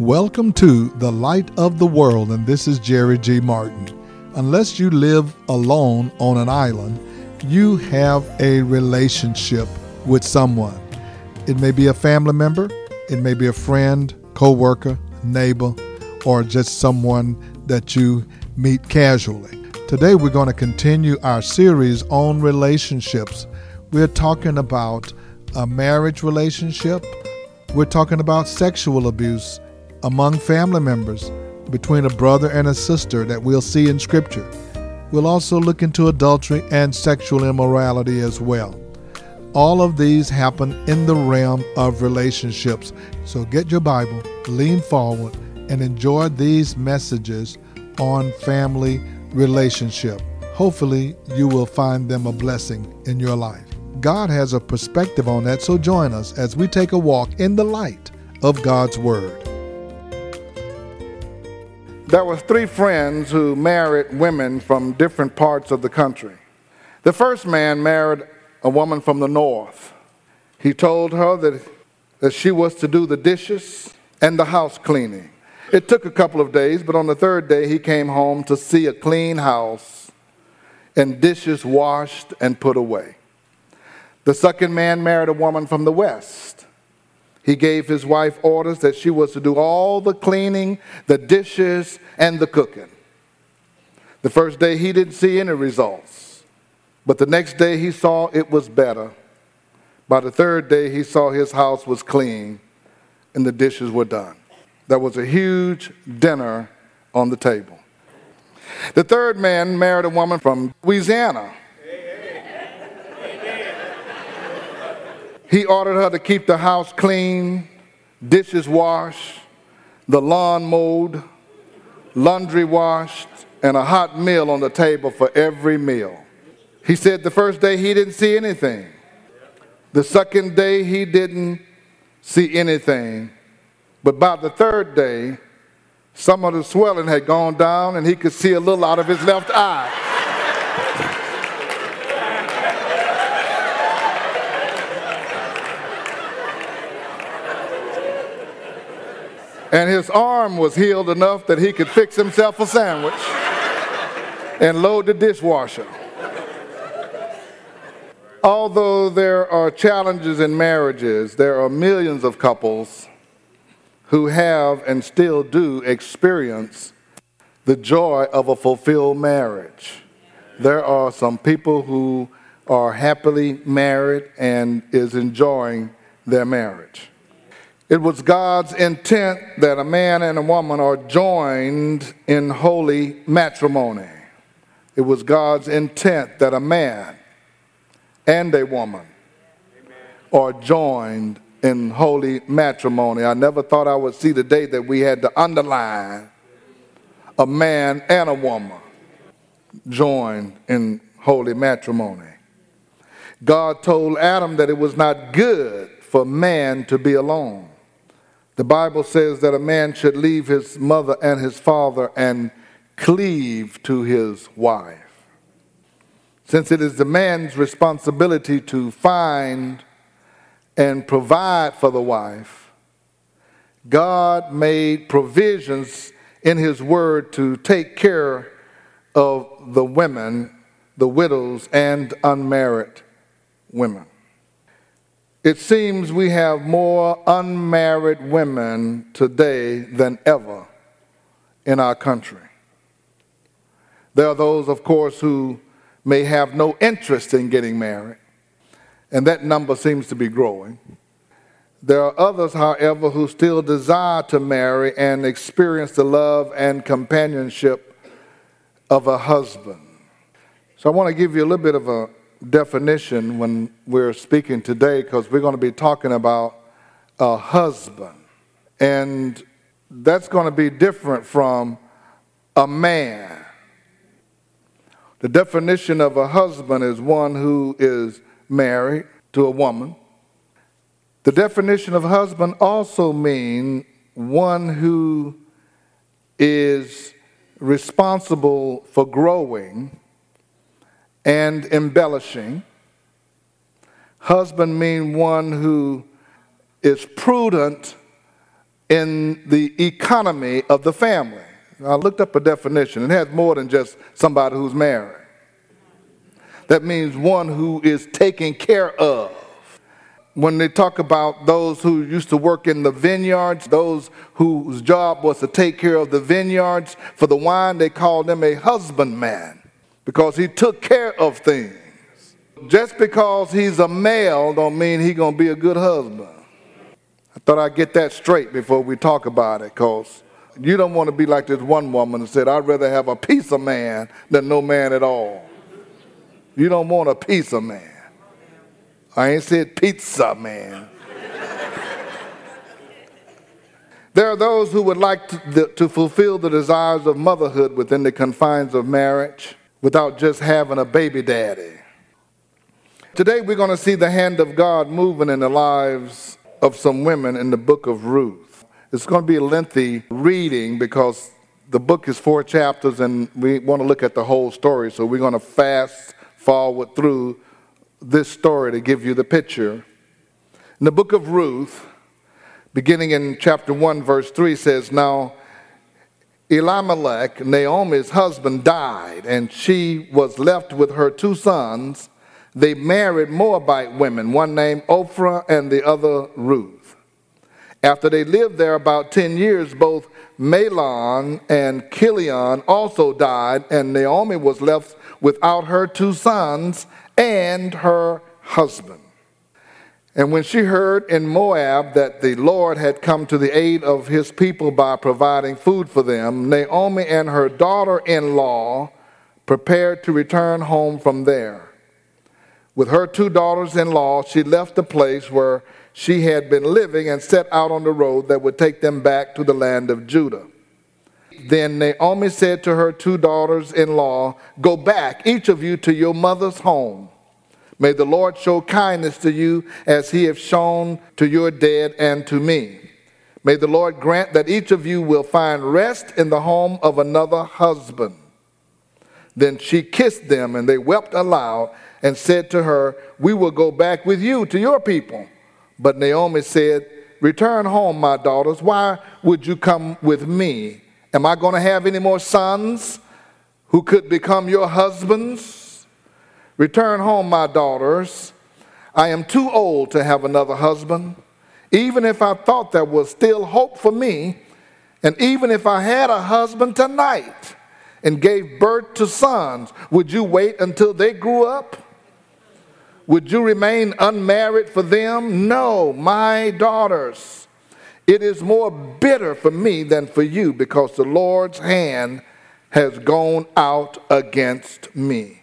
Welcome to the Light of the World, and this is Jerry G. Martin. Unless you live alone on an island, you have a relationship with someone. It may be a family member, it may be a friend, co worker, neighbor, or just someone that you meet casually. Today, we're going to continue our series on relationships. We're talking about a marriage relationship, we're talking about sexual abuse among family members, between a brother and a sister that we'll see in Scripture. We'll also look into adultery and sexual immorality as well. All of these happen in the realm of relationships. So get your Bible, lean forward, and enjoy these messages on family relationship. Hopefully, you will find them a blessing in your life. God has a perspective on that, so join us as we take a walk in the light of God's Word. There was three friends who married women from different parts of the country. The first man married a woman from the north. He told her that, that she was to do the dishes and the house cleaning. It took a couple of days, but on the third day he came home to see a clean house and dishes washed and put away. The second man married a woman from the west. He gave his wife orders that she was to do all the cleaning, the dishes, and the cooking. The first day he didn't see any results, but the next day he saw it was better. By the third day, he saw his house was clean and the dishes were done. There was a huge dinner on the table. The third man married a woman from Louisiana. He ordered her to keep the house clean, dishes washed, the lawn mowed, laundry washed, and a hot meal on the table for every meal. He said the first day he didn't see anything. The second day he didn't see anything. But by the third day, some of the swelling had gone down and he could see a little out of his left eye. And his arm was healed enough that he could fix himself a sandwich and load the dishwasher. Although there are challenges in marriages, there are millions of couples who have and still do experience the joy of a fulfilled marriage. There are some people who are happily married and is enjoying their marriage. It was God's intent that a man and a woman are joined in holy matrimony. It was God's intent that a man and a woman are joined in holy matrimony. I never thought I would see the day that we had to underline a man and a woman joined in holy matrimony. God told Adam that it was not good for man to be alone. The Bible says that a man should leave his mother and his father and cleave to his wife. Since it is the man's responsibility to find and provide for the wife, God made provisions in his word to take care of the women, the widows, and unmarried women. It seems we have more unmarried women today than ever in our country. There are those, of course, who may have no interest in getting married, and that number seems to be growing. There are others, however, who still desire to marry and experience the love and companionship of a husband. So I want to give you a little bit of a definition when we're speaking today because we're going to be talking about a husband. And that's going to be different from a man. The definition of a husband is one who is married to a woman. The definition of husband also means one who is responsible for growing and embellishing. Husband mean one who is prudent in the economy of the family. I looked up a definition. It has more than just somebody who's married. That means one who is taken care of. When they talk about those who used to work in the vineyards, those whose job was to take care of the vineyards for the wine, they called them a husbandman because he took care of things. Just because he's a male don't mean he's going to be a good husband. I thought I'd get that straight before we talk about it because you don't want to be like this one woman that said, I'd rather have a piece of man than no man at all. You don't want a piece of man. I ain't said pizza man. there are those who would like to, to fulfill the desires of motherhood within the confines of marriage without just having a baby daddy. Today, we're going to see the hand of God moving in the lives of some women in the book of Ruth. It's going to be a lengthy reading because the book is four chapters and we want to look at the whole story. So we're going to fast forward through this story to give you the picture. In the book of Ruth, beginning in chapter 1, verse 3, says, Now Elimelech, Naomi's husband, died, and she was left with her two sons they married Moabite women, one named Ophrah and the other Ruth. After they lived there about 10 years, both Mahlon and Chilion also died, and Naomi was left without her two sons and her husband. And when she heard in Moab that the Lord had come to the aid of his people by providing food for them, Naomi and her daughter in law prepared to return home from there. With her two daughters in law, she left the place where she had been living and set out on the road that would take them back to the land of Judah. Then Naomi said to her two daughters in law, Go back, each of you, to your mother's home. May the Lord show kindness to you as he has shown to your dead and to me. May the Lord grant that each of you will find rest in the home of another husband. Then she kissed them, and they wept aloud and said to her, We will go back with you to your people. But Naomi said, Return home, my daughters. Why would you come with me? Am I going to have any more sons who could become your husbands? Return home, my daughters. I am too old to have another husband. Even if I thought there was still hope for me, and even if I had a husband tonight and gave birth to sons, would you wait until they grew up? Would you remain unmarried for them? No, my daughters. It is more bitter for me than for you because the Lord's hand has gone out against me.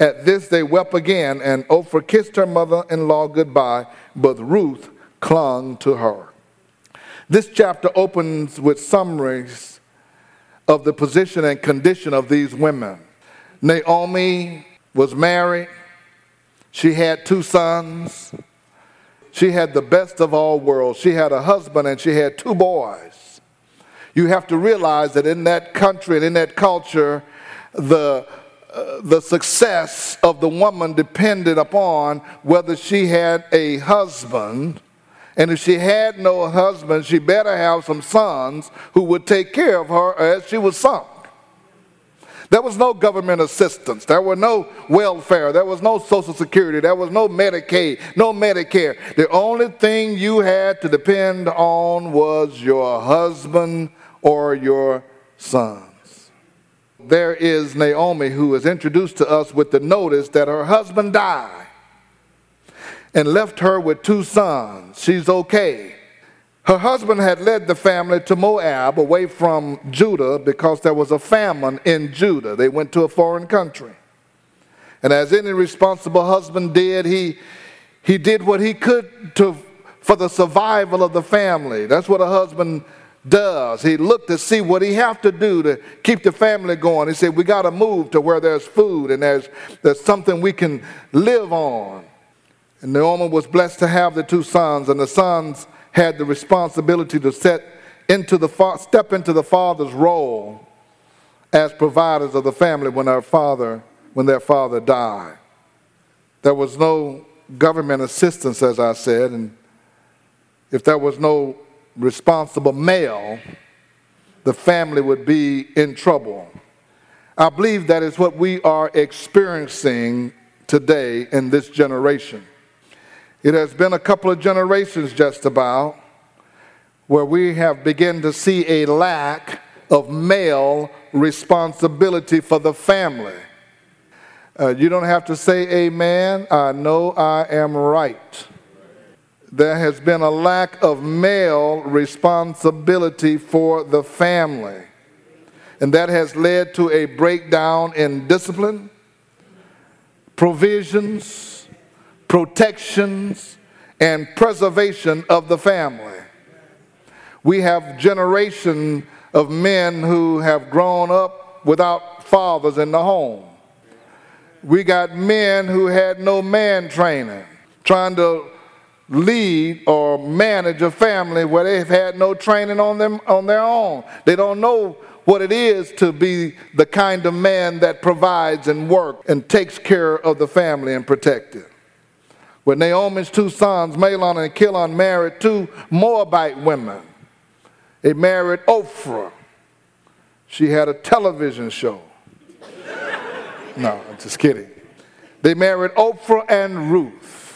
At this they wept again, and Ophir kissed her mother in law goodbye, but Ruth clung to her. This chapter opens with summaries of the position and condition of these women. Naomi was married, she had two sons. She had the best of all worlds. She had a husband and she had two boys. You have to realize that in that country and in that culture, the, the success of the woman depended upon whether she had a husband. And if she had no husband, she better have some sons who would take care of her as she was sunk. There was no government assistance. There were no welfare. There was no Social Security. There was no Medicaid, no Medicare. The only thing you had to depend on was your husband or your sons. There is Naomi who is introduced to us with the notice that her husband died and left her with two sons. She's okay. Her husband had led the family to Moab away from Judah because there was a famine in Judah. They went to a foreign country. And as any responsible husband did, he, he did what he could to, for the survival of the family. That's what a husband does. He looked to see what he have to do to keep the family going. He said, we got to move to where there's food and there's, there's something we can live on. And Naomi was blessed to have the two sons, and the sons had the responsibility to set into the step into the father's role as providers of the family when their father when their father died. There was no government assistance, as I said, and if there was no responsible male, the family would be in trouble. I believe that is what we are experiencing today in this generation. It has been a couple of generations just about where we have begun to see a lack of male responsibility for the family. Uh, you don't have to say amen. I know I am right. There has been a lack of male responsibility for the family. And that has led to a breakdown in discipline, provisions, protections, and preservation of the family. We have generation of men who have grown up without fathers in the home. We got men who had no man training, trying to lead or manage a family where they've had no training on them on their own. They don't know what it is to be the kind of man that provides and works and takes care of the family and protect it. When Naomi's two sons, Mahlon and Chilion, married two Moabite women, they married Ophrah. She had a television show. no, I'm just kidding. They married Ophrah and Ruth.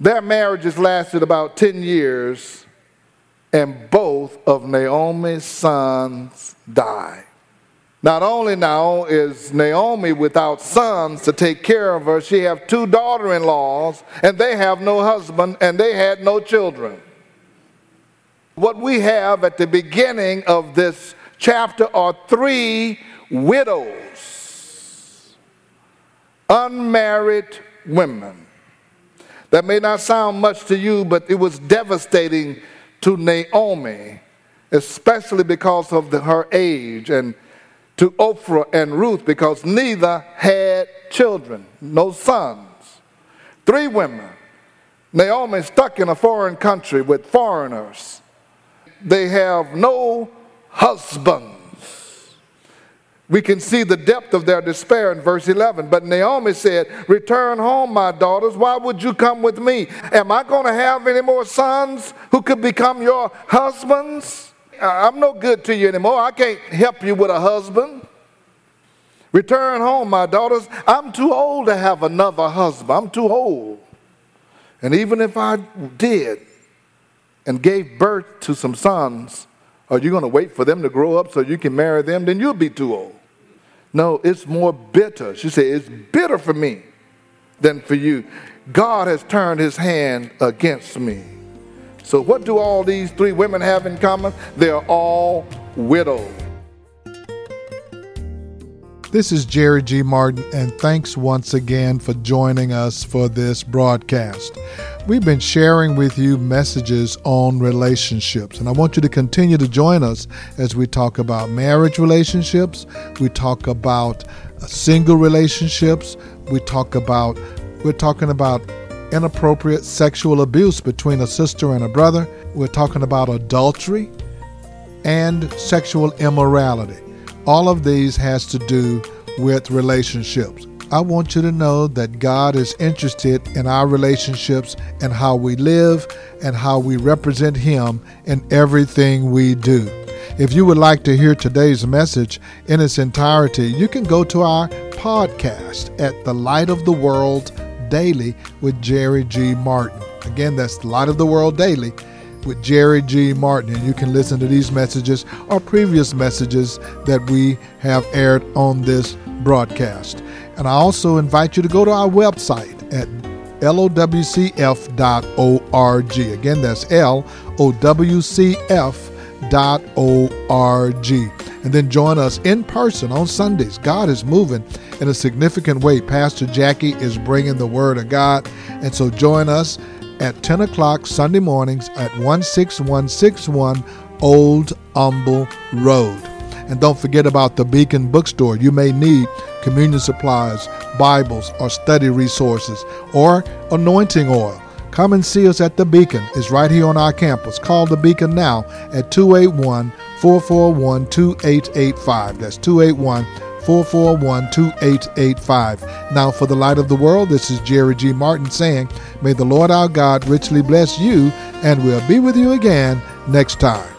Their marriages lasted about 10 years, and both of Naomi's sons died. Not only now is Naomi without sons to take care of her, she have two daughter-in-laws, and they have no husband, and they had no children. What we have at the beginning of this chapter are three widows, unmarried women. That may not sound much to you, but it was devastating to Naomi, especially because of the, her age, and to Ophrah and Ruth because neither had children, no sons. Three women. Naomi stuck in a foreign country with foreigners they have no husbands. We can see the depth of their despair in verse 11. But Naomi said, Return home, my daughters. Why would you come with me? Am I going to have any more sons who could become your husbands? I'm no good to you anymore. I can't help you with a husband. Return home, my daughters. I'm too old to have another husband. I'm too old. And even if I did, and gave birth to some sons, are you going to wait for them to grow up so you can marry them? Then you'll be too old. No, it's more bitter. She said, It's bitter for me than for you. God has turned his hand against me. So, what do all these three women have in common? They're all widows. This is Jerry G. Martin, and thanks once again for joining us for this broadcast. We've been sharing with you messages on relationships, and I want you to continue to join us as we talk about marriage relationships, we talk about uh, single relationships, we talk about we're talking about inappropriate sexual abuse between a sister and a brother, we're talking about adultery and sexual immorality. All of these has to do with relationships. I want you to know that God is interested in our relationships and how we live and how we represent Him in everything we do. If you would like to hear today's message in its entirety, you can go to our podcast at The Light of the World Daily with Jerry G. Martin. Again, that's The Light of the World Daily with Jerry G. Martin, and you can listen to these messages or previous messages that we have aired on this broadcast. And I also invite you to go to our website at lowcf.org. Again, that's L O W C F dot O-R-G. And then join us in person on Sundays. God is moving in a significant way. Pastor Jackie is bringing the Word of God. And so join us at 10 o'clock Sunday mornings at 16161 Old Humble Road. And don't forget about the Beacon Bookstore. You may need communion supplies, Bibles, or study resources, or anointing oil. Come and see us at the Beacon. It's right here on our campus. Call the Beacon now at 281 441 2885. That's 281 441 2885. Now, for the light of the world, this is Jerry G. Martin saying, May the Lord our God richly bless you, and we'll be with you again next time.